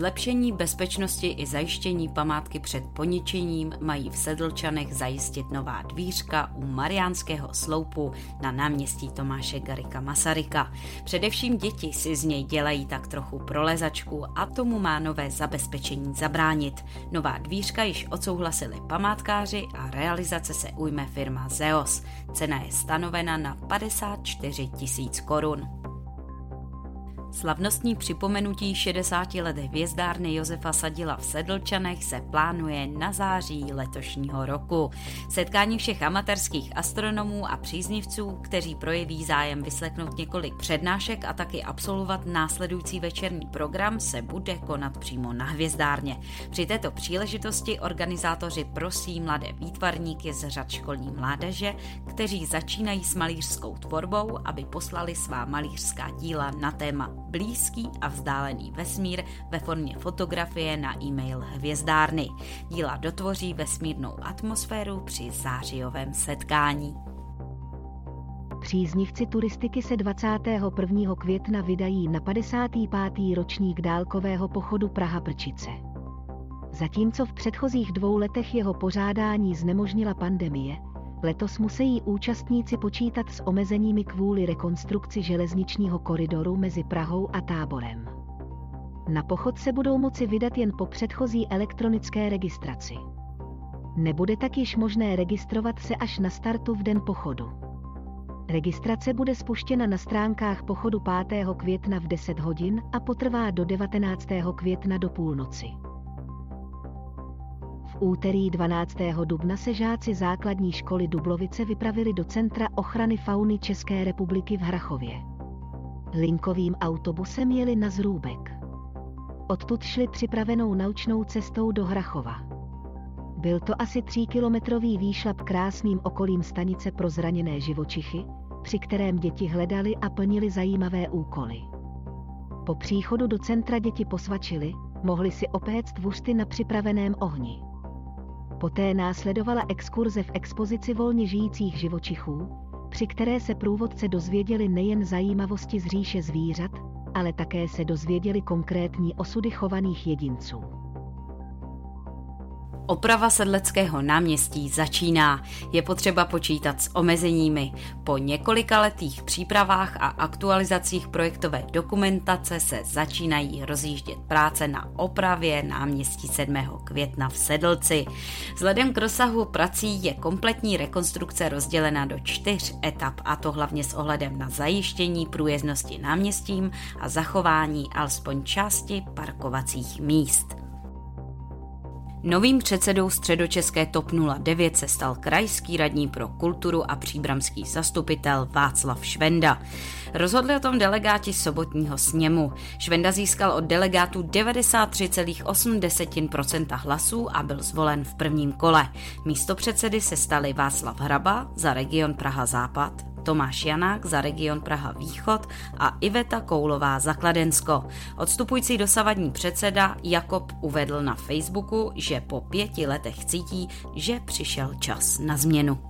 Zlepšení bezpečnosti i zajištění památky před poničením mají v Sedlčanech zajistit nová dvířka u Mariánského sloupu na náměstí Tomáše Garika Masaryka. Především děti si z něj dělají tak trochu prolezačku a tomu má nové zabezpečení zabránit. Nová dvířka již odsouhlasili památkáři a realizace se ujme firma Zeos. Cena je stanovena na 54 tisíc korun. Slavnostní připomenutí 60 let hvězdárny Josefa Sadila v Sedlčanech se plánuje na září letošního roku. Setkání všech amatérských astronomů a příznivců, kteří projeví zájem vyslechnout několik přednášek a taky absolvovat následující večerní program, se bude konat přímo na hvězdárně. Při této příležitosti organizátoři prosí mladé výtvarníky z řad školní mládeže, kteří začínají s malířskou tvorbou, aby poslali svá malířská díla na téma blízký a vzdálený vesmír ve formě fotografie na e-mail hvězdárny. Díla dotvoří vesmírnou atmosféru při zářijovém setkání. Příznivci turistiky se 21. května vydají na 55. ročník dálkového pochodu Praha-Prčice. Zatímco v předchozích dvou letech jeho pořádání znemožnila pandemie, Letos musí účastníci počítat s omezeními kvůli rekonstrukci železničního koridoru mezi Prahou a Táborem. Na pochod se budou moci vydat jen po předchozí elektronické registraci. Nebude tak již možné registrovat se až na startu v den pochodu. Registrace bude spuštěna na stránkách pochodu 5. května v 10 hodin a potrvá do 19. května do půlnoci úterý 12. dubna se žáci základní školy Dublovice vypravili do Centra ochrany fauny České republiky v Hrachově. Linkovým autobusem jeli na Zrůbek. Odtud šli připravenou naučnou cestou do Hrachova. Byl to asi tříkilometrový výšlap krásným okolím stanice pro zraněné živočichy, při kterém děti hledali a plnili zajímavé úkoly. Po příchodu do centra děti posvačili, mohli si opéct vůsty na připraveném ohni. Poté následovala exkurze v expozici volně žijících živočichů, při které se průvodce dozvěděli nejen zajímavosti z říše zvířat, ale také se dozvěděli konkrétní osudy chovaných jedinců. Oprava sedleckého náměstí začíná. Je potřeba počítat s omezeními. Po několika letých přípravách a aktualizacích projektové dokumentace se začínají rozjíždět práce na opravě náměstí 7. května v Sedlci. Vzhledem k rozsahu prací je kompletní rekonstrukce rozdělena do čtyř etap a to hlavně s ohledem na zajištění průjezdnosti náměstím a zachování alespoň části parkovacích míst. Novým předsedou středočeské TOP 09 se stal krajský radní pro kulturu a příbramský zastupitel Václav Švenda. Rozhodli o tom delegáti sobotního sněmu. Švenda získal od delegátů 93,8% hlasů a byl zvolen v prvním kole. Místo předsedy se stali Václav Hraba za region Praha Západ, Tomáš Janák za region Praha Východ a Iveta Koulová za Kladensko. Odstupující dosavadní předseda Jakob uvedl na Facebooku, že po pěti letech cítí, že přišel čas na změnu.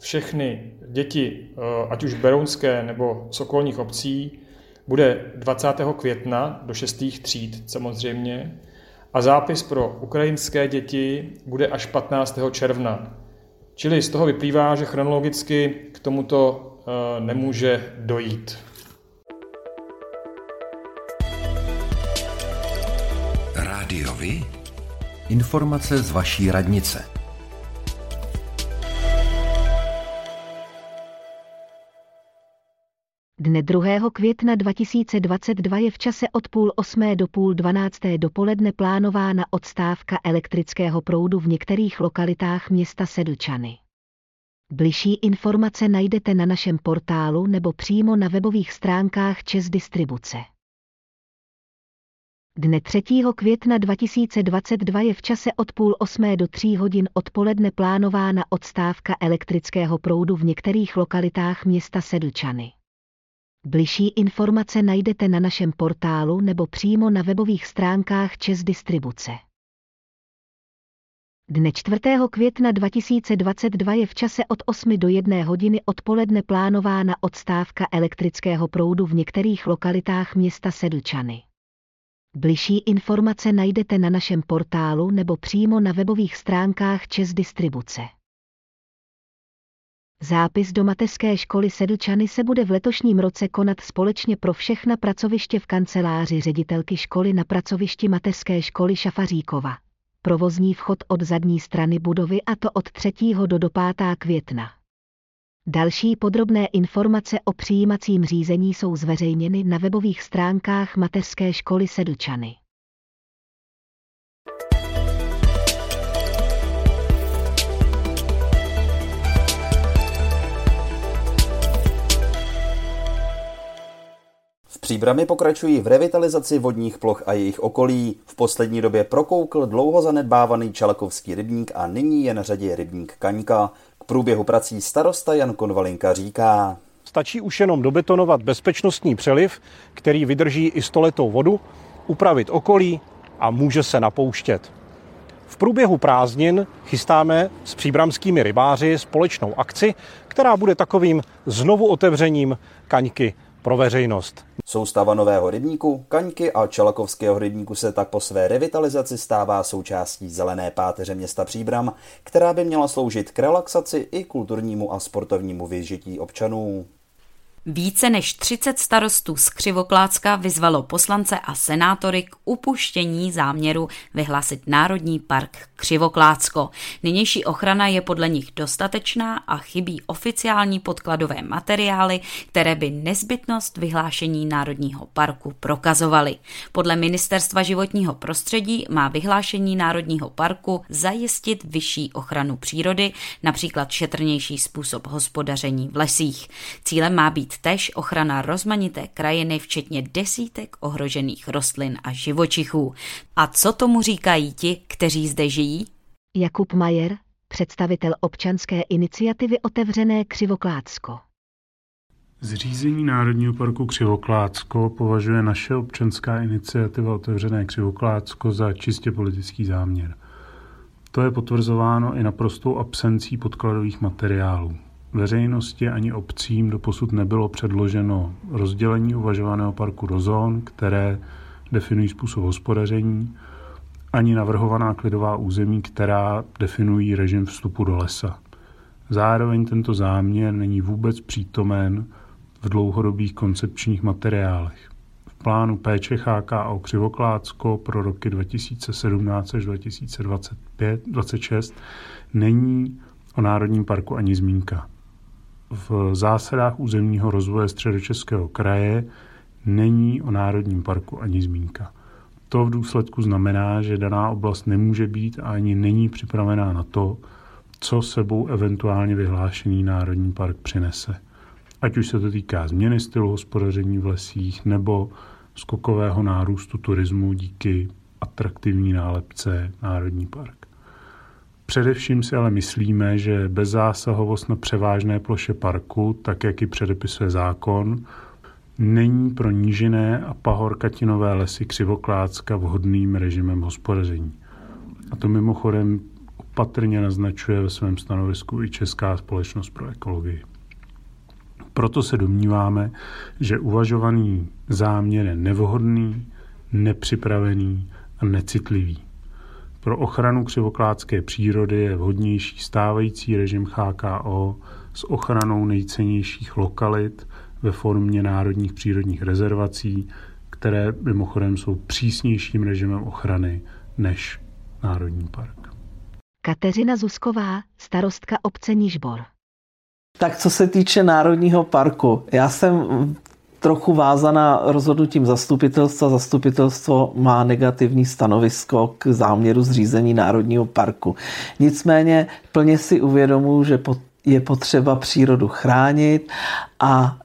všechny děti, eh, ať už berounské nebo z okolních obcí, bude 20. května do 6. tříd samozřejmě a zápis pro ukrajinské děti bude až 15. června. Čili z toho vyplývá, že chronologicky k tomuto eh, nemůže dojít. Rádiovi? Informace z vaší radnice. Dne 2. května 2022 je v čase od půl osmé do půl dvanácté dopoledne plánována odstávka elektrického proudu v některých lokalitách města Sedlčany. Bližší informace najdete na našem portálu nebo přímo na webových stránkách Čes Distribuce. Dne 3. května 2022 je v čase od půl osmé do tří hodin odpoledne plánována odstávka elektrického proudu v některých lokalitách města Sedlčany. Bližší informace najdete na našem portálu nebo přímo na webových stránkách Čes Distribuce. Dne 4. května 2022 je v čase od 8 do 1 hodiny odpoledne plánována odstávka elektrického proudu v některých lokalitách města Sedlčany. Bližší informace najdete na našem portálu nebo přímo na webových stránkách Čes Distribuce. Zápis do mateřské školy Sedlčany se bude v letošním roce konat společně pro všechna pracoviště v kanceláři ředitelky školy na pracovišti mateřské školy Šafaříkova. Provozní vchod od zadní strany budovy a to od 3. do do 5. května. Další podrobné informace o přijímacím řízení jsou zveřejněny na webových stránkách mateřské školy Sedlčany. Příbramy pokračují v revitalizaci vodních ploch a jejich okolí. V poslední době prokoukl dlouho zanedbávaný Čalakovský rybník a nyní je na řadě rybník Kaňka. K průběhu prací starosta Jan Konvalinka říká. Stačí už jenom dobetonovat bezpečnostní přeliv, který vydrží i stoletou vodu, upravit okolí a může se napouštět. V průběhu prázdnin chystáme s příbramskými rybáři společnou akci, která bude takovým znovu otevřením kaňky pro veřejnost. Soustava nového rybníku, Kaňky a Čelakovského rybníku se tak po své revitalizaci stává součástí zelené páteře města Příbram, která by měla sloužit k relaxaci i kulturnímu a sportovnímu vyžití občanů. Více než 30 starostů z Křivoklácka vyzvalo poslance a senátory k upuštění záměru vyhlásit Národní park Křivoklácko. Nynější ochrana je podle nich dostatečná a chybí oficiální podkladové materiály, které by nezbytnost vyhlášení Národního parku prokazovaly. Podle Ministerstva životního prostředí má vyhlášení Národního parku zajistit vyšší ochranu přírody, například šetrnější způsob hospodaření v lesích. Cílem má být tež ochrana rozmanité krajiny, včetně desítek ohrožených rostlin a živočichů. A co tomu říkají ti, kteří zde žijí? Jakub Majer, představitel občanské iniciativy Otevřené Křivoklácko. Zřízení Národního parku Křivoklácko považuje naše občanská iniciativa Otevřené Křivoklácko za čistě politický záměr. To je potvrzováno i naprostou absencí podkladových materiálů. Veřejnosti ani obcím doposud nebylo předloženo rozdělení uvažovaného parku do zón, které definují způsob hospodaření, ani navrhovaná klidová území, která definují režim vstupu do lesa. Zároveň tento záměr není vůbec přítomen v dlouhodobých koncepčních materiálech. V plánu péče HKO Křivoklácko pro roky 2017 až 2026 není o Národním parku ani zmínka v zásadách územního rozvoje středočeského kraje není o Národním parku ani zmínka. To v důsledku znamená, že daná oblast nemůže být a ani není připravená na to, co sebou eventuálně vyhlášený Národní park přinese. Ať už se to týká změny stylu hospodaření v lesích nebo skokového nárůstu turismu díky atraktivní nálepce Národní park. Především si ale myslíme, že bezzásahovost na převážné ploše parku, tak jak ji předepisuje zákon, není pro nížiné a pahorkatinové lesy Křivoklácka vhodným režimem hospodaření. A to mimochodem opatrně naznačuje ve svém stanovisku i Česká společnost pro ekologii. Proto se domníváme, že uvažovaný záměr je nevhodný, nepřipravený a necitlivý. Pro ochranu křivokládské přírody je vhodnější stávající režim HKO s ochranou nejcennějších lokalit ve formě národních přírodních rezervací, které mimochodem jsou přísnějším režimem ochrany než Národní park. Kateřina Zusková, starostka obce Nižbor. Tak co se týče Národního parku, já jsem trochu vázaná rozhodnutím zastupitelstva. Zastupitelstvo má negativní stanovisko k záměru zřízení Národního parku. Nicméně plně si uvědomuji, že je potřeba přírodu chránit a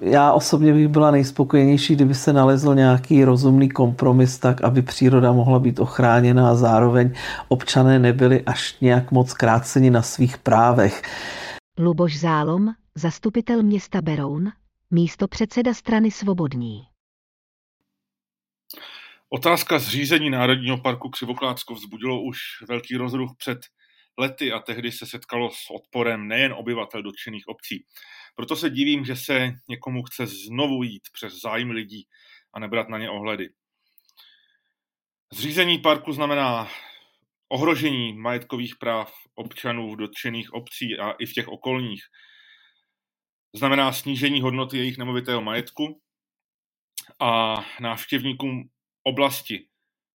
Já osobně bych byla nejspokojenější, kdyby se nalezl nějaký rozumný kompromis tak, aby příroda mohla být ochráněna a zároveň občané nebyli až nějak moc kráceni na svých právech. Luboš Zálom, zastupitel města Beroun, místo předseda strany Svobodní. Otázka zřízení Národního parku Křivoklátsko vzbudilo už velký rozruch před lety a tehdy se setkalo s odporem nejen obyvatel dotčených obcí. Proto se divím, že se někomu chce znovu jít přes zájmy lidí a nebrat na ně ohledy. Zřízení parku znamená ohrožení majetkových práv občanů v dotčených obcí a i v těch okolních. Znamená snížení hodnoty jejich nemovitého majetku a návštěvníkům oblasti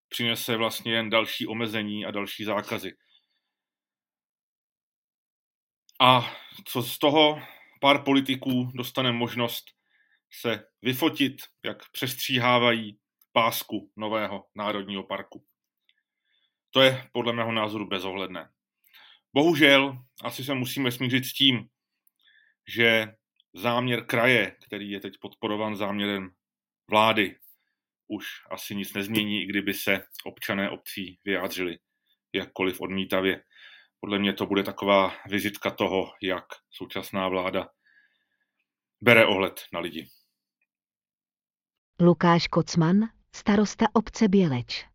přinese vlastně jen další omezení a další zákazy. A co z toho pár politiků dostane možnost se vyfotit, jak přestříhávají pásku nového národního parku. To je podle mého názoru bezohledné. Bohužel asi se musíme smířit s tím, že záměr kraje, který je teď podporovan záměrem vlády, už asi nic nezmění, i kdyby se občané obcí vyjádřili jakkoliv odmítavě. Podle mě to bude taková vizitka toho, jak současná vláda bere ohled na lidi. Lukáš Kocman, starosta obce Běleč.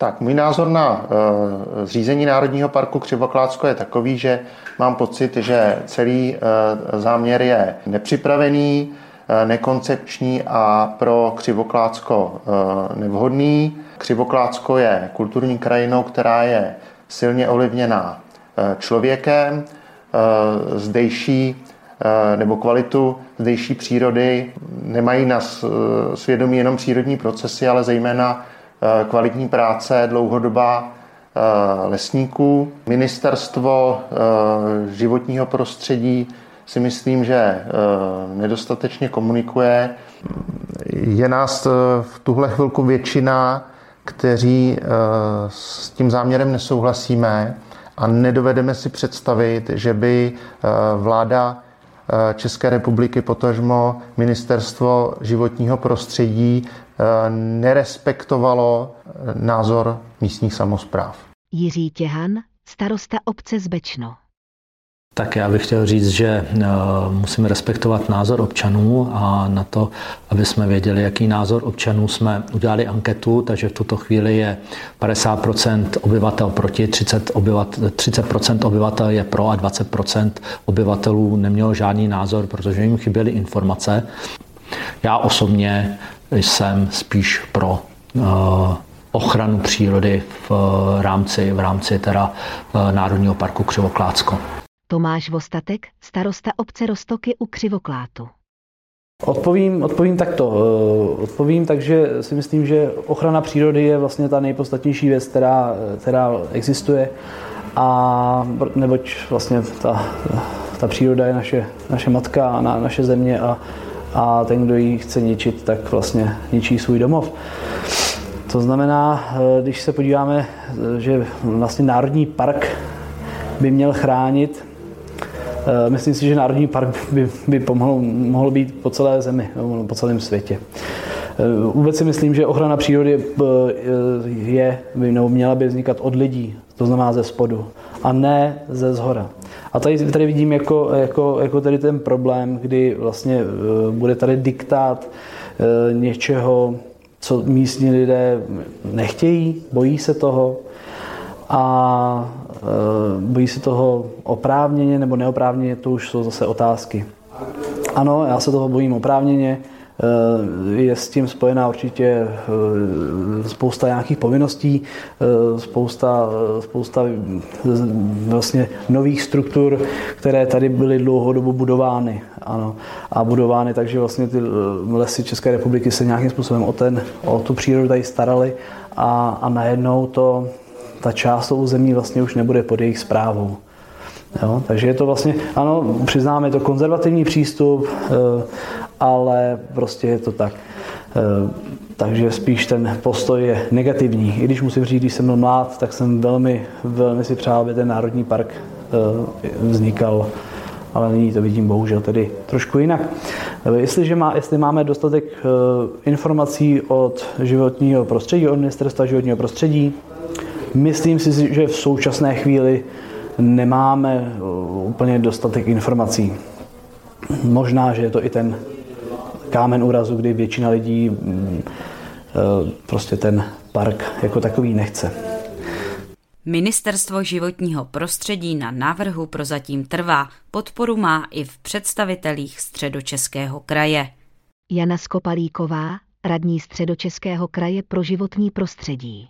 Tak, můj názor na uh, zřízení Národního parku Křivoklátsko je takový, že mám pocit, že celý uh, záměr je nepřipravený, uh, nekoncepční a pro Křivoklácko uh, nevhodný. Křivoklácko je kulturní krajinou, která je silně ovlivněná člověkem. Zdejší nebo kvalitu zdejší přírody nemají na svědomí jenom přírodní procesy, ale zejména kvalitní práce, dlouhodobá eh, lesníků. Ministerstvo eh, životního prostředí si myslím, že nedostatečně komunikuje. Je nás v tuhle chvilku většina, kteří s tím záměrem nesouhlasíme a nedovedeme si představit, že by vláda České republiky, potažmo ministerstvo životního prostředí Eh, nerespektovalo názor místních samozpráv. Jiří Těhan, starosta obce Zbečno. Tak já bych chtěl říct, že eh, musíme respektovat názor občanů a na to, aby jsme věděli, jaký názor občanů jsme udělali anketu, takže v tuto chvíli je 50% obyvatel proti, 30%, obyvatel, 30% obyvatel je pro a 20% obyvatelů nemělo žádný názor, protože jim chyběly informace. Já osobně jsem spíš pro eh, ochranu přírody v eh, rámci, v rámci teda eh, Národního parku Křivoklácko. Tomáš Vostatek, starosta obce Rostoky u Křivoklátu. Odpovím, odpovím takto. Odpovím tak, že si myslím, že ochrana přírody je vlastně ta nejpodstatnější věc, která, která existuje. A neboť vlastně ta, ta příroda je naše, naše matka a na, naše země a a ten, kdo ji chce ničit, tak vlastně ničí svůj domov. To znamená, eh, když se podíváme, eh, že vlastně Národní park by měl chránit, eh, myslím si, že Národní park by, by pomohl, mohl být po celé zemi, po celém světě. Vůbec si myslím, že ochrana přírody je, by, nebo měla by vznikat od lidí, to znamená ze spodu, a ne ze zhora. A tady, tady vidím jako, jako, jako tady ten problém, kdy vlastně eh, bude tady diktát eh, něčeho, co místní lidé nechtějí, bojí se toho a eh, bojí se toho oprávněně nebo neoprávněně, to už jsou zase otázky. Ano, já se toho bojím oprávněně, Eh, je s tím spojená určitě eh, spousta nějakých povinností, eh, spousta, spousta vlastně nových struktur, které tady byly dlouhodobu budovány. Ano. A budovány takže vlastně ty lesy České republiky se nějakým způsobem o, ten, o tu přírodu tady starali a, a najednou to, ta část území vlastně už nebude pod jejich zprávou. Jo, takže je to vlastně, ano, přiznáme, je to konzervativní přístup, ale prostě je to tak. Eh, takže spíš ten postoj je negativní. I když musím říct, když jsem byl mlád, tak jsem velmi, velmi si přál, aby ten národní park eh, vznikal ale nyní to vidím bohužel tedy trošku jinak. Jestliže má, jestli máme dostatek informací od životního prostředí, od ministerstva životního prostředí, myslím si, že v současné chvíli nemáme úplně dostatek informací. Možná, že je to i ten kámen úrazu, kdy většina lidí mm, e, prostě ten park jako takový nechce. Ministerstvo životního prostředí na návrhu prozatím trvá. Podporu má i v představitelích středočeského kraje. Jana Skopalíková, radní středočeského kraje pro životní prostředí.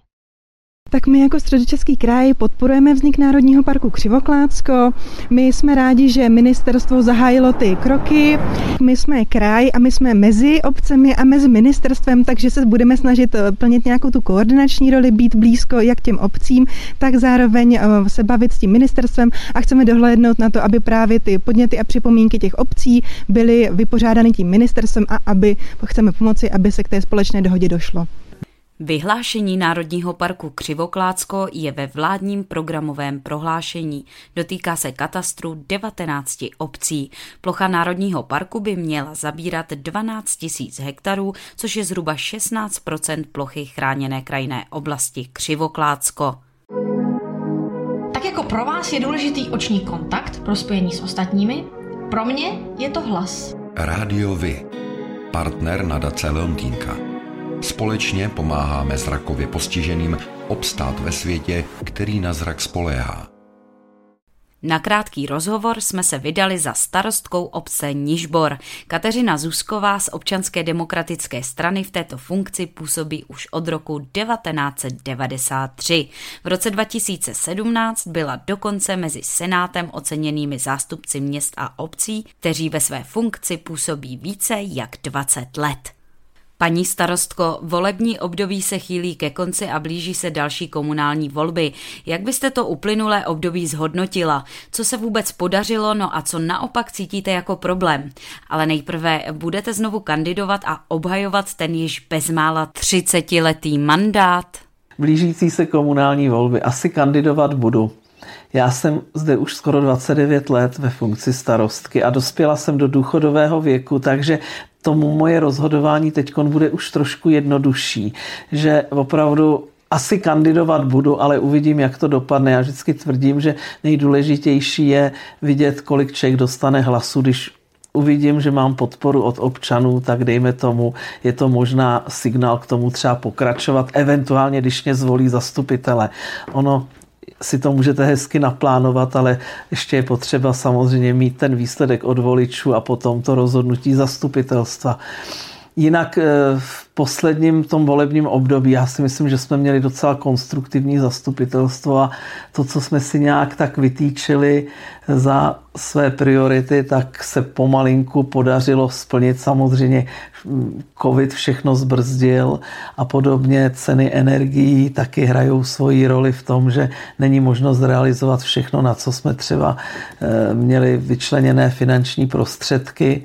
Tak my jako Středočeský kraj podporujeme vznik Národního parku Křivoklátsko. My jsme rádi, že ministerstvo zahájilo ty kroky. My jsme kraj a my jsme mezi obcemi a mezi ministerstvem, takže se budeme snažit eh, plnit nějakou tu koordinační roli, být blízko jak těm obcím, tak zároveň eh, se bavit s tím ministerstvem a chceme dohlédnout na to, aby právě ty podněty a připomínky těch obcí byly vypořádány tím ministerstvem a aby chceme pomoci, aby se k té společné dohodě došlo. Vyhlášení Národního parku Křivoklácko je ve vládním programovém prohlášení. Dotýká se katastru 19 obcí. Plocha Národního parku by měla zabírat 12 000 hektarů, což je zhruba 16% plochy chráněné krajinné oblasti Křivoklácko. Tak jako pro vás je důležitý oční kontakt pro spojení s ostatními, pro mě je to hlas. Rádio Vy, partner nadace Leontýnka. Společně pomáháme zrakově postiženým obstát ve světě, který na zrak spoléhá. Na krátký rozhovor jsme se vydali za starostkou obce Nižbor. Kateřina Zusková z občanské demokratické strany v této funkci působí už od roku 1993. V roce 2017 byla dokonce mezi senátem oceněnými zástupci měst a obcí, kteří ve své funkci působí více jak 20 let. Paní starostko, volební období se chýlí ke konci a blíží se další komunální volby. Jak byste to uplynulé období zhodnotila? Co se vůbec podařilo, no a co naopak cítíte jako problém? Ale nejprve budete znovu kandidovat a obhajovat ten již bezmála 30-letý mandát? Blížící se komunální volby asi kandidovat budu. Já jsem zde už skoro 29 let ve funkci starostky a dospěla jsem do důchodového věku, takže tomu moje rozhodování teď bude už trošku jednodušší, že opravdu asi kandidovat budu, ale uvidím, jak to dopadne. Já vždycky tvrdím, že nejdůležitější je vidět, kolik člověk dostane hlasu, když uvidím, že mám podporu od občanů, tak dejme tomu, je to možná signál k tomu třeba pokračovat, eventuálně, když mě zvolí zastupitele. Ono si to můžete hezky naplánovat, ale ještě je potřeba samozřejmě mít ten výsledek od voličů a potom to rozhodnutí zastupitelstva. Jinak eh, posledním tom volebním období já si myslím, že jsme měli docela konstruktivní zastupitelstvo a to, co jsme si nějak tak vytýčili za své priority, tak se pomalinku podařilo splnit. Samozřejmě covid všechno zbrzdil a podobně ceny energií taky hrajou svoji roli v tom, že není možnost realizovat všechno, na co jsme třeba eh, měli vyčleněné finanční prostředky.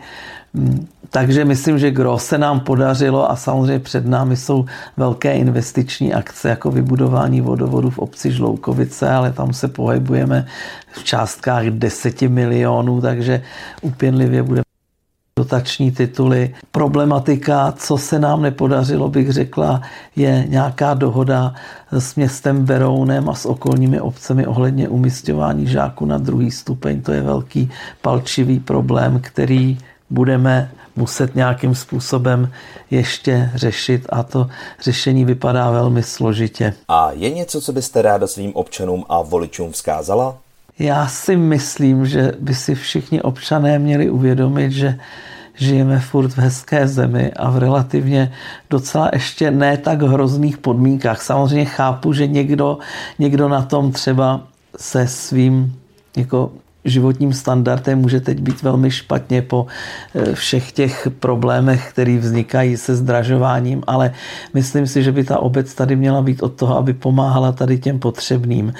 Takže myslím, že gro se nám podařilo a samozřejmě před námi jsou velké investiční akce jako vybudování vodovodu v obci Žloukovice, ale tam se pohybujeme v částkách 10 milionů, takže upěnlivě budeme dotační tituly. Problematika, co se nám nepodařilo, bych řekla, je nějaká dohoda s městem Berounem a s okolními obcemi ohledně umistování žáků na druhý stupeň. To je velký palčivý problém, který budeme muset nějakým způsobem ještě řešit a to řešení vypadá velmi složitě. A je něco, co byste ráda svým občanům a voličům vzkázala? Já si myslím, že by si všichni občané měli uvědomit, že žijeme furt v hezké zemi a v relativně docela ještě ne tak hrozných podmínkách. Samozřejmě chápu, že někdo, někdo na tom třeba se svým jako životním standardem může teď být velmi špatně po eh, všech těch problémech, které vznikají se zdražováním, ale myslím si, že by ta obec tady měla být od toho, aby pomáhala tady těm potřebným.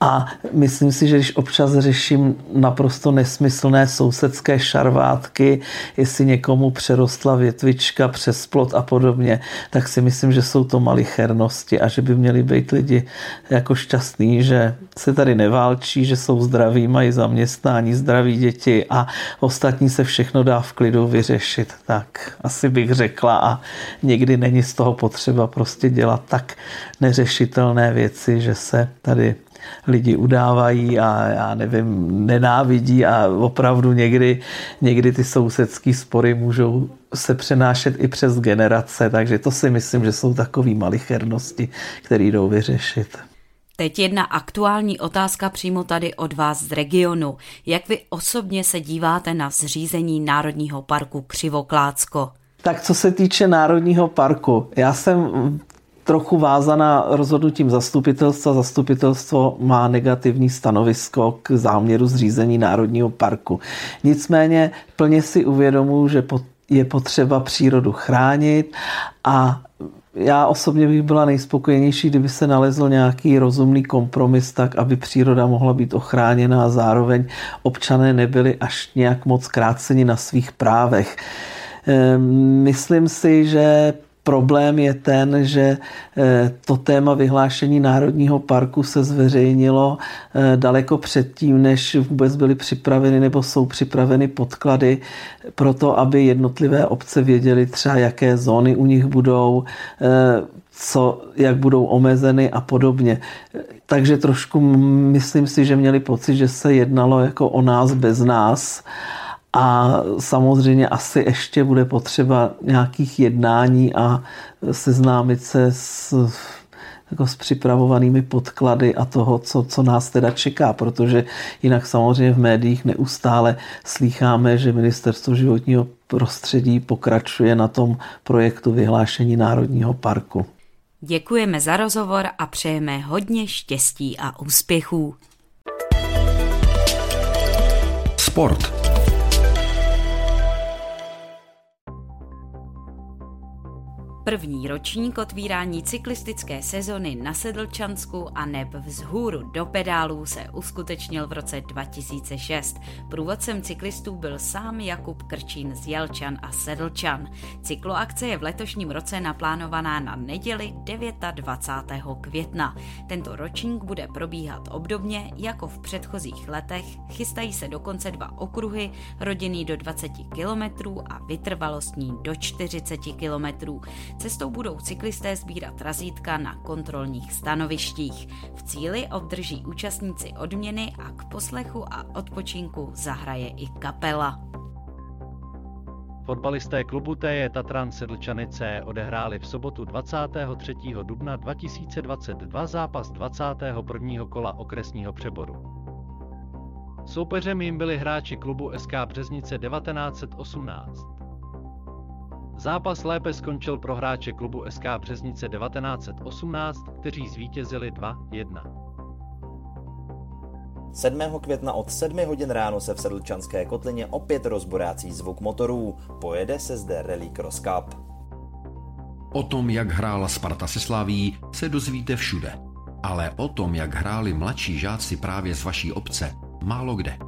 A myslím si, že když občas řeším naprosto nesmyslné sousedské šarvátky, jestli někomu přerostla větvička přes plot a podobně, tak si myslím, že jsou to malichernosti a že by měli být lidi jako šťastní, že se tady neválčí, že jsou zdraví, mají zaměstnání zaměstnání, zdraví děti a ostatní se všechno dá v klidu vyřešit. Tak asi bych řekla a někdy není z toho potřeba prostě dělat tak neřešitelné věci, že se tady lidi udávají a já nevím, nenávidí a opravdu někdy, někdy ty sousedský spory můžou se přenášet i přes generace, takže to si myslím, že jsou takové malichernosti, které jdou vyřešit. Teď jedna aktuální otázka přímo tady od vás z regionu. Jak vy osobně se díváte na zřízení Národního parku Křivoklácko? Tak co se týče Národního parku, já jsem trochu vázaná rozhodnutím zastupitelstva. Zastupitelstvo má negativní stanovisko k záměru zřízení Národního parku. Nicméně plně si uvědomuji, že je potřeba přírodu chránit a já osobně bych byla nejspokojenější, kdyby se nalezl nějaký rozumný kompromis tak, aby příroda mohla být ochráněna a zároveň občané nebyli až nějak moc kráceni na svých právech. Ehm, myslím si, že Problém je ten, že eh, to téma vyhlášení Národního parku se zveřejnilo eh, daleko předtím, než vůbec byly připraveny nebo jsou připraveny podklady pro to, aby jednotlivé obce věděly třeba, jaké zóny u nich budou, eh, co, jak budou omezeny a podobně. Takže trošku myslím si, že měli pocit, že se jednalo jako o nás bez nás a samozřejmě asi ještě bude potřeba nějakých jednání a seznámit se s, jako s připravovanými podklady a toho, co, co nás teda čeká, protože jinak samozřejmě v médiích neustále slýcháme, že Ministerstvo životního prostředí pokračuje na tom projektu vyhlášení Národního parku. Děkujeme za rozhovor a přejeme hodně štěstí a úspěchů. Sport. První ročník otvírání cyklistické sezony na Sedlčansku a neb vzhůru do pedálů se uskutečnil v roce 2006. Průvodcem cyklistů byl sám Jakub Krčín z Jelčan a Sedlčan. Cykloakce je v letošním roce naplánovaná na neděli 29. května. Tento ročník bude probíhat obdobně jako v předchozích letech. Chystají se dokonce dva okruhy, rodinný do 20 km a vytrvalostní do 40 km. Cestou budou cyklisté sbírat razítka na kontrolních stanovištích. V cíli obdrží účastníci odměny a k poslechu a odpočinku zahraje i kapela. Fotbalisté klubu TJ Tatran Sedlčanice odehráli v sobotu 23. dubna 2022 zápas 21. kola okresního přeboru. Soupeřem jim byli hráči klubu SK Březnice 1918. Zápas lépe skončil pro hráče klubu SK Březnice 1918, kteří zvítězili 2-1. 7. května od 7 hodin ráno se v Sedlčanské kotlině opět rozborácí zvuk motorů. Pojede se zde Rally Cross Cup. O tom, jak hrála Sparta se Slaví, se dozvíte všude. Ale o tom, jak hráli mladší žáci právě z vaší obce, málo kde.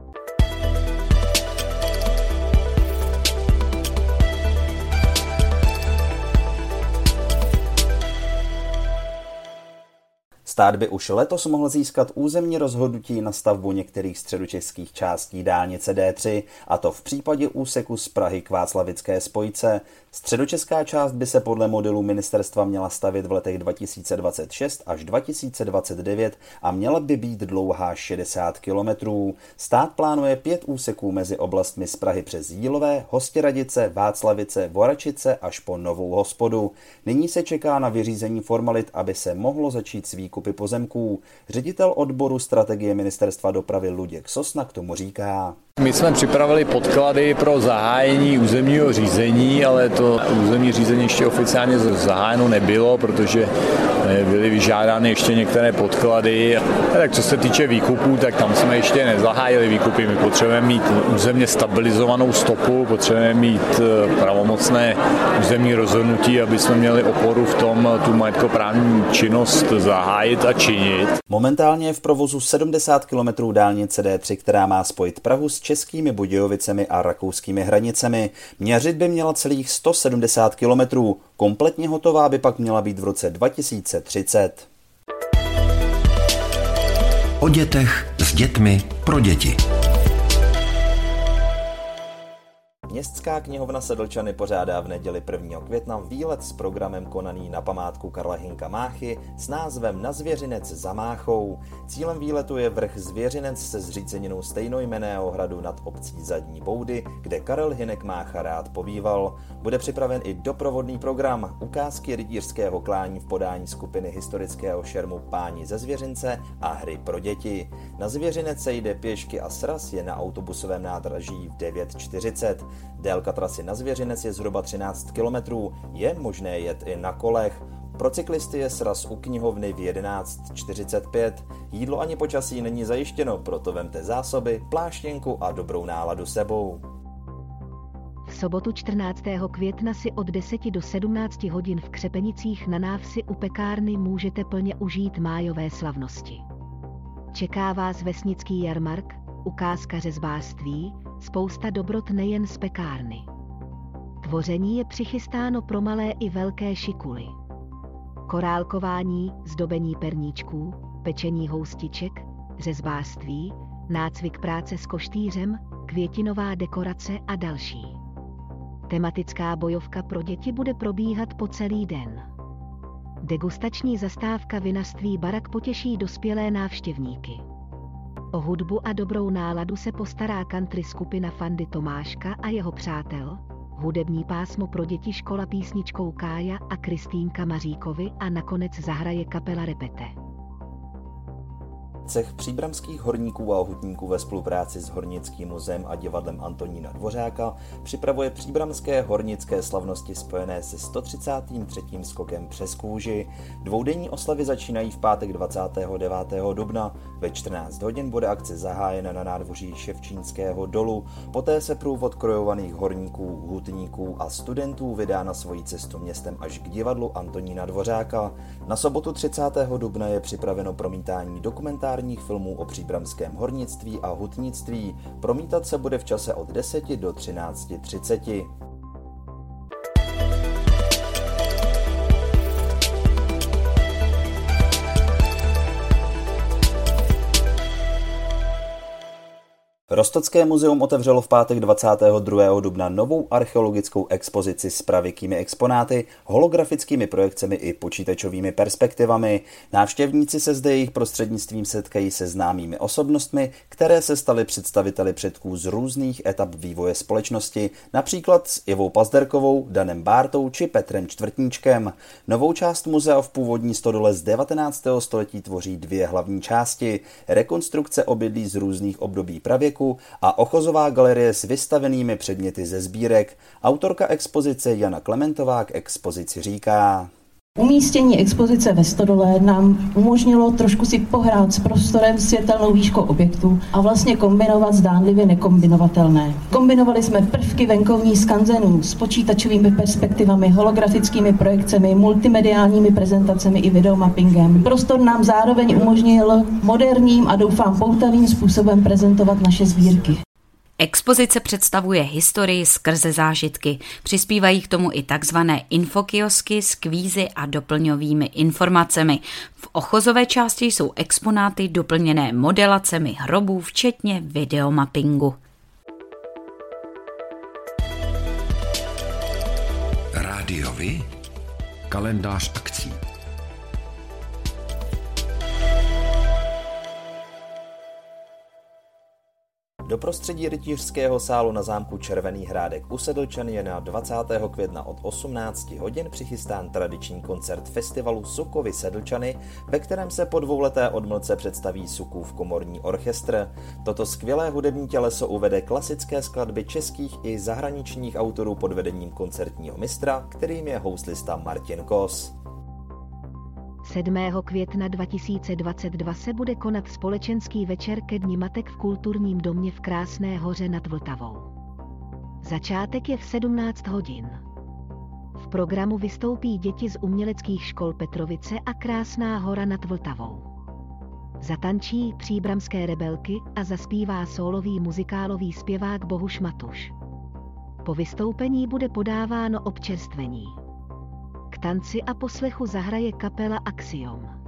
Stát by už letos mohl získat územní rozhodnutí na stavbu některých středočeských částí dálnice D3, a to v případě úseku z Prahy k Václavické spojce. Středočeská část by se podle modelu ministerstva měla stavit v letech 2026 až 2029 a měla by být dlouhá 60 kilometrů. Stát plánuje pět úseků mezi oblastmi z Prahy přes Jílové, Hostěradice, Václavice, Voračice až po Novou hospodu. Nyní se čeká na vyřízení formalit, aby se mohlo začít s výkupy pozemků. Ředitel odboru strategie ministerstva dopravy Luděk Sosna k tomu říká. My jsme připravili podklady pro zahájení územního řízení, ale to územní řízení ještě oficiálně zahájeno nebylo, protože byly vyžádány ještě některé podklady. Tak co se týče výkupů, tak tam jsme ještě nezahájili výkupy. My potřebujeme mít územně stabilizovanou stopu, potřebujeme mít pravomocné územní rozhodnutí, aby jsme měli oporu v tom tu majetkoprávní činnost zahájit a činit. Momentálně je v provozu 70 km dálnice D3, která má spojit Prahu s českými Budějovicemi a rakouskými hranicemi. Měřit by měla celých 170 km. Kompletně hotová by pak měla být v roce 2030. O dětech s dětmi pro děti. Městská knihovna Sedlčany pořádá v neděli 1. května výlet s programem konaný na památku Karla Hinka Máchy s názvem Na zvěřinec za Máchou. Cílem výletu je vrch Zvěřinec se zříceninou stejnojmeného hradu nad obcí Zadní Boudy, kde Karel Hinek Mácha rád pobýval. Bude připraven i doprovodný program, ukázky rytířského klání v podání skupiny historického šermu Páni ze Zvěřince a hry pro děti. Na Zvěřinec se jde pěšky a sraz je na autobusovém nádraží v 9.40. Délka trasy na Zvěřinec je zhruba 13 km, je možné jet i na kolech. Pro cyklisty je sraz u knihovny v 11.45. Jídlo ani počasí není zajištěno, proto vemte zásoby, pláštěnku a dobrou náladu sebou. V sobotu 14. května si od 10 do 17 hodin v Křepenicích na návsi u pekárny můžete plně užít májové slavnosti. Čeká vás vesnický jarmark, ukázka řezbářství, spousta dobrot nejen z pekárny. Tvoření je přichystáno pro malé i velké šikuly. Korálkování, zdobení perníčků, pečení houstiček, řezbářství, nácvik práce s koštýřem, květinová dekorace a další. Tematická bojovka pro děti bude probíhat po celý den. Degustační zastávka vinařství Barak potěší dospělé návštěvníky. O hudbu a dobrou náladu se postará country skupina Fandy Tomáška a jeho přátel, hudební pásmo pro děti škola písničkou Kája a Kristýnka Maříkovi a nakonec zahraje kapela Repete. Cech příbramských horníků a hutníků ve spolupráci s Hornickým muzeem a divadlem Antonína Dvořáka připravuje příbramské hornické slavnosti spojené se 133. skokem přes kůži. Dvoudenní oslavy začínají v pátek 29. dubna. Ve 14 hodin bude akce zahájena na nádvoří Ševčínského dolu. Poté se průvod krojovaných horníků, hutníků a studentů vydá na svoji cestu městem až k divadlu Antonína Dvořáka. Na sobotu 30. dubna je připraveno promítání dokumentární dokumentárních filmů o příbramském hornictví a hutnictví. Promítat se bude v čase od 10 do 13.30. Rostocké muzeum otevřelo v pátek 22. dubna novou archeologickou expozici s pravěkými exponáty, holografickými projekcemi i počítačovými perspektivami. Návštěvníci se zde jejich prostřednictvím setkají se známými osobnostmi, které se staly představiteli předků z různých etap vývoje společnosti, například s Ivou Pazderkovou, Danem Bártou či Petrem Čtvrtníčkem. Novou část muzea v původní stodole z 19. století tvoří dvě hlavní části. Rekonstrukce obydlí z různých období pravěku parku a ochozová galerie s vystavenými předměty ze sbírek. Autorka expozice Jana Klementová k expozici říká. Umístění expozice ve Stodole nám umožnilo trošku si pohrát s prostorem světelnou výškou objektu a vlastně kombinovat zdánlivě nekombinovatelné. Kombinovali jsme prvky venkovní skanzenů s počítačovými perspektivami, holografickými projekcemi, multimediálními prezentacemi i videomappingem. Prostor nám zároveň umožnil moderním a doufám poutavým způsobem prezentovat naše sbírky. Expozice představuje historii skrze zážitky. Přispívají k tomu i takzvané infokiosky s kvízy a doplňovými informacemi. V ochozové části jsou exponáty doplněné modelacemi hrobů, včetně videomappingu. Rádiovi? Kalendář akcí. Do prostředí rytířského sálu na zámku Červený hrádek u Sedlčan je na 20. května od 18 hodin přichystán tradiční koncert festivalu Sukovy Sedlčany, ve kterém se po dvouleté odmlce představí Sukův komorní orchestr. Toto skvělé hudební těleso uvede klasické skladby českých i zahraničních autorů pod vedením koncertního mistra, kterým je houslista Martin Kos. 7. května 2022 se bude konat společenský večer ke Dni matek v kulturním domě v Krásné hoře nad Vltavou. Začátek je v 17 hodin. V programu vystoupí děti z uměleckých škol Petrovice a Krásná hora nad Vltavou. Zatančí příbramské rebelky a zaspívá solový muzikálový zpěvák Bohuš Matuš. Po vystoupení bude podáváno občerstvení. K tanci a poslechu zahraje kapela Axiom.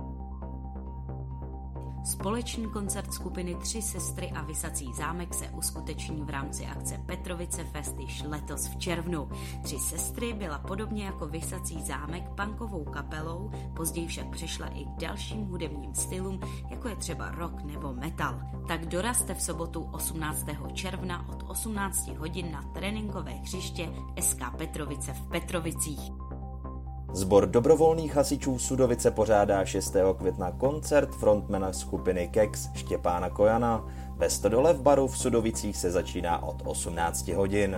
Společný koncert skupiny Tři sestry a Vysací zámek se uskuteční v rámci akce Petrovice Fest již letos v červnu. Tři sestry byla podobně jako Vysací zámek punkovou kapelou, později však přešla i k dalším hudebním stylům, jako je třeba rock nebo metal. Tak dorazte v sobotu 18. června od 18 hodin na tréninkové hřiště SK Petrovice v Petrovicích. Zbor dobrovolných hasičů Sudovice pořádá 6. května koncert frontmana skupiny Kex Štěpána Kojana. Ve Stodole v baru v Sudovicích se začíná od 18 hodin.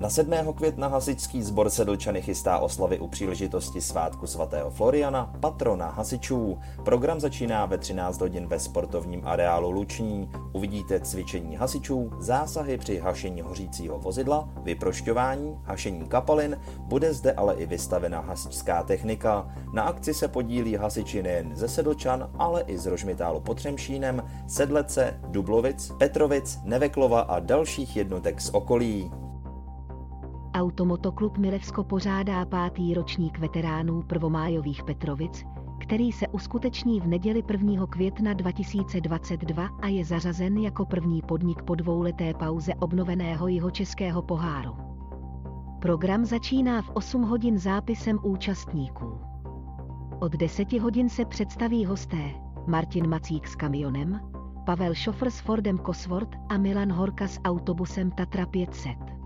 Na 7. května hasičský sbor Sedlčany chystá oslavy u příležitosti svátku svatého Floriana, patrona hasičů. Program začíná ve 13 hodin ve sportovním areálu Luční. Uvidíte cvičení hasičů, zásahy při hašení hořícího vozidla, vyprošťování, hašení kapalin, bude zde ale i vystavena hasičská technika. Na akci se podílí hasiči nejen ze Sedlčan, ale i z Rožmitálu pod Třemšínem, Sedlece, Dublovic, Petrovic, Neveklova a dalších jednotek z okolí. Automotoklub Milevsko pořádá pátý ročník veteránů prvomájových Petrovic, který se uskuteční v neděli 1. května 2022 a je zařazen jako první podnik po dvouleté pauze obnoveného jeho českého poháru. Program začíná v 8 hodin zápisem účastníků. Od 10 hodin se představí hosté Martin Macík s kamionem, Pavel Šofr s Fordem Cosworth a Milan Horka s autobusem Tatra 500.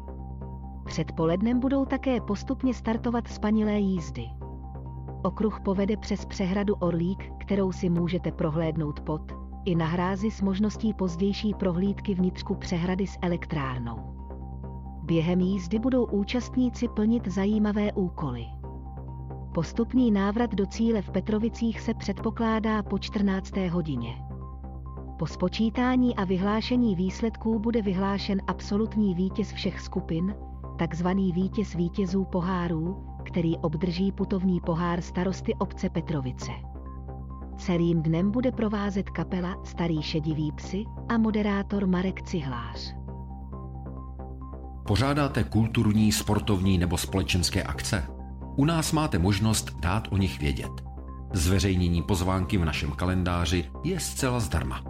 Předpolednem budou také postupně startovat spanilé jízdy. Okruh povede přes přehradu Orlík, kterou si můžete prohlédnout pod, i na hrázi s možností pozdější prohlídky vnitřku přehrady s elektrárnou. Během jízdy budou účastníci plnit zajímavé úkoly. Postupný návrat do cíle v Petrovicích se předpokládá po 14. hodině. Po spočítání a vyhlášení výsledků bude vyhlášen absolutní vítěz všech skupin, takzvaný vítěz vítězů pohárů, který obdrží putovní pohár starosty obce Petrovice. Celým dnem bude provázet kapela Starý šedivý psy a moderátor Marek Cihlář. Pořádáte kulturní, sportovní nebo společenské akce? U nás máte možnost dát o nich vědět. Zveřejnění pozvánky v našem kalendáři je zcela zdarma.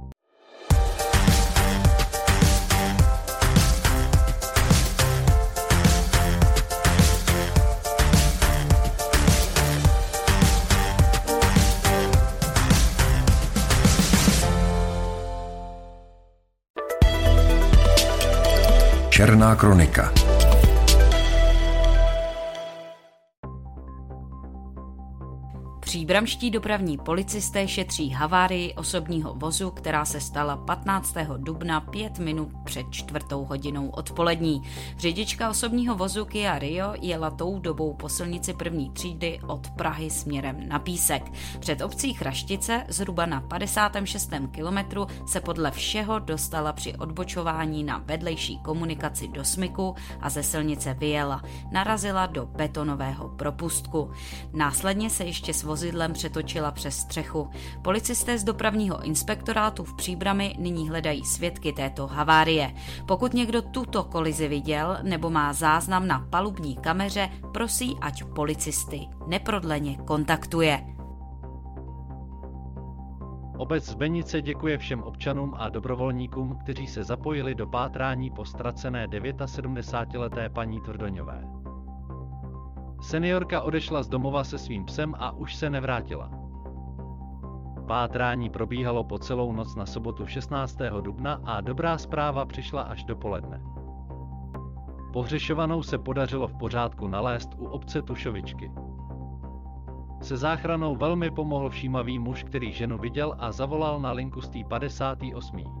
Černá kronika. Příbramští dopravní policisté šetří havárii osobního vozu, která se stala 15. dubna 5 minut před čtvrtou hodinou odpolední. Řidička osobního vozu Kia Rio jela tou dobou po silnici první třídy od Prahy směrem na Písek. Před obcí Chraštice, zhruba na 56. kilometru, se podle všeho dostala při odbočování na vedlejší komunikaci do Smyku a ze silnice vyjela. Narazila do betonového propustku. Následně se ještě s vozidlem přetočila přes střechu. Policisté z dopravního inspektorátu v Příbrami nyní hledají svědky této havárie. Pokud někdo tuto kolizi viděl nebo má záznam na palubní kameře, prosí, ať policisty neprodleně kontaktuje. Obec Zbenice děkuje všem občanům a dobrovolníkům, kteří se zapojili do pátrání po ztracené 79-leté paní Tvrdoňové. Seniorka odešla z domova se svým psem a už se nevrátila. Pátrání probíhalo po celou noc na sobotu 16. dubna a dobrá zpráva přišla až do poledne. Pohřešovanou se podařilo v pořádku nalézt u obce Tušovičky. Se záchranou velmi pomohl všímavý muž, který ženu viděl a zavolal na linku z 58.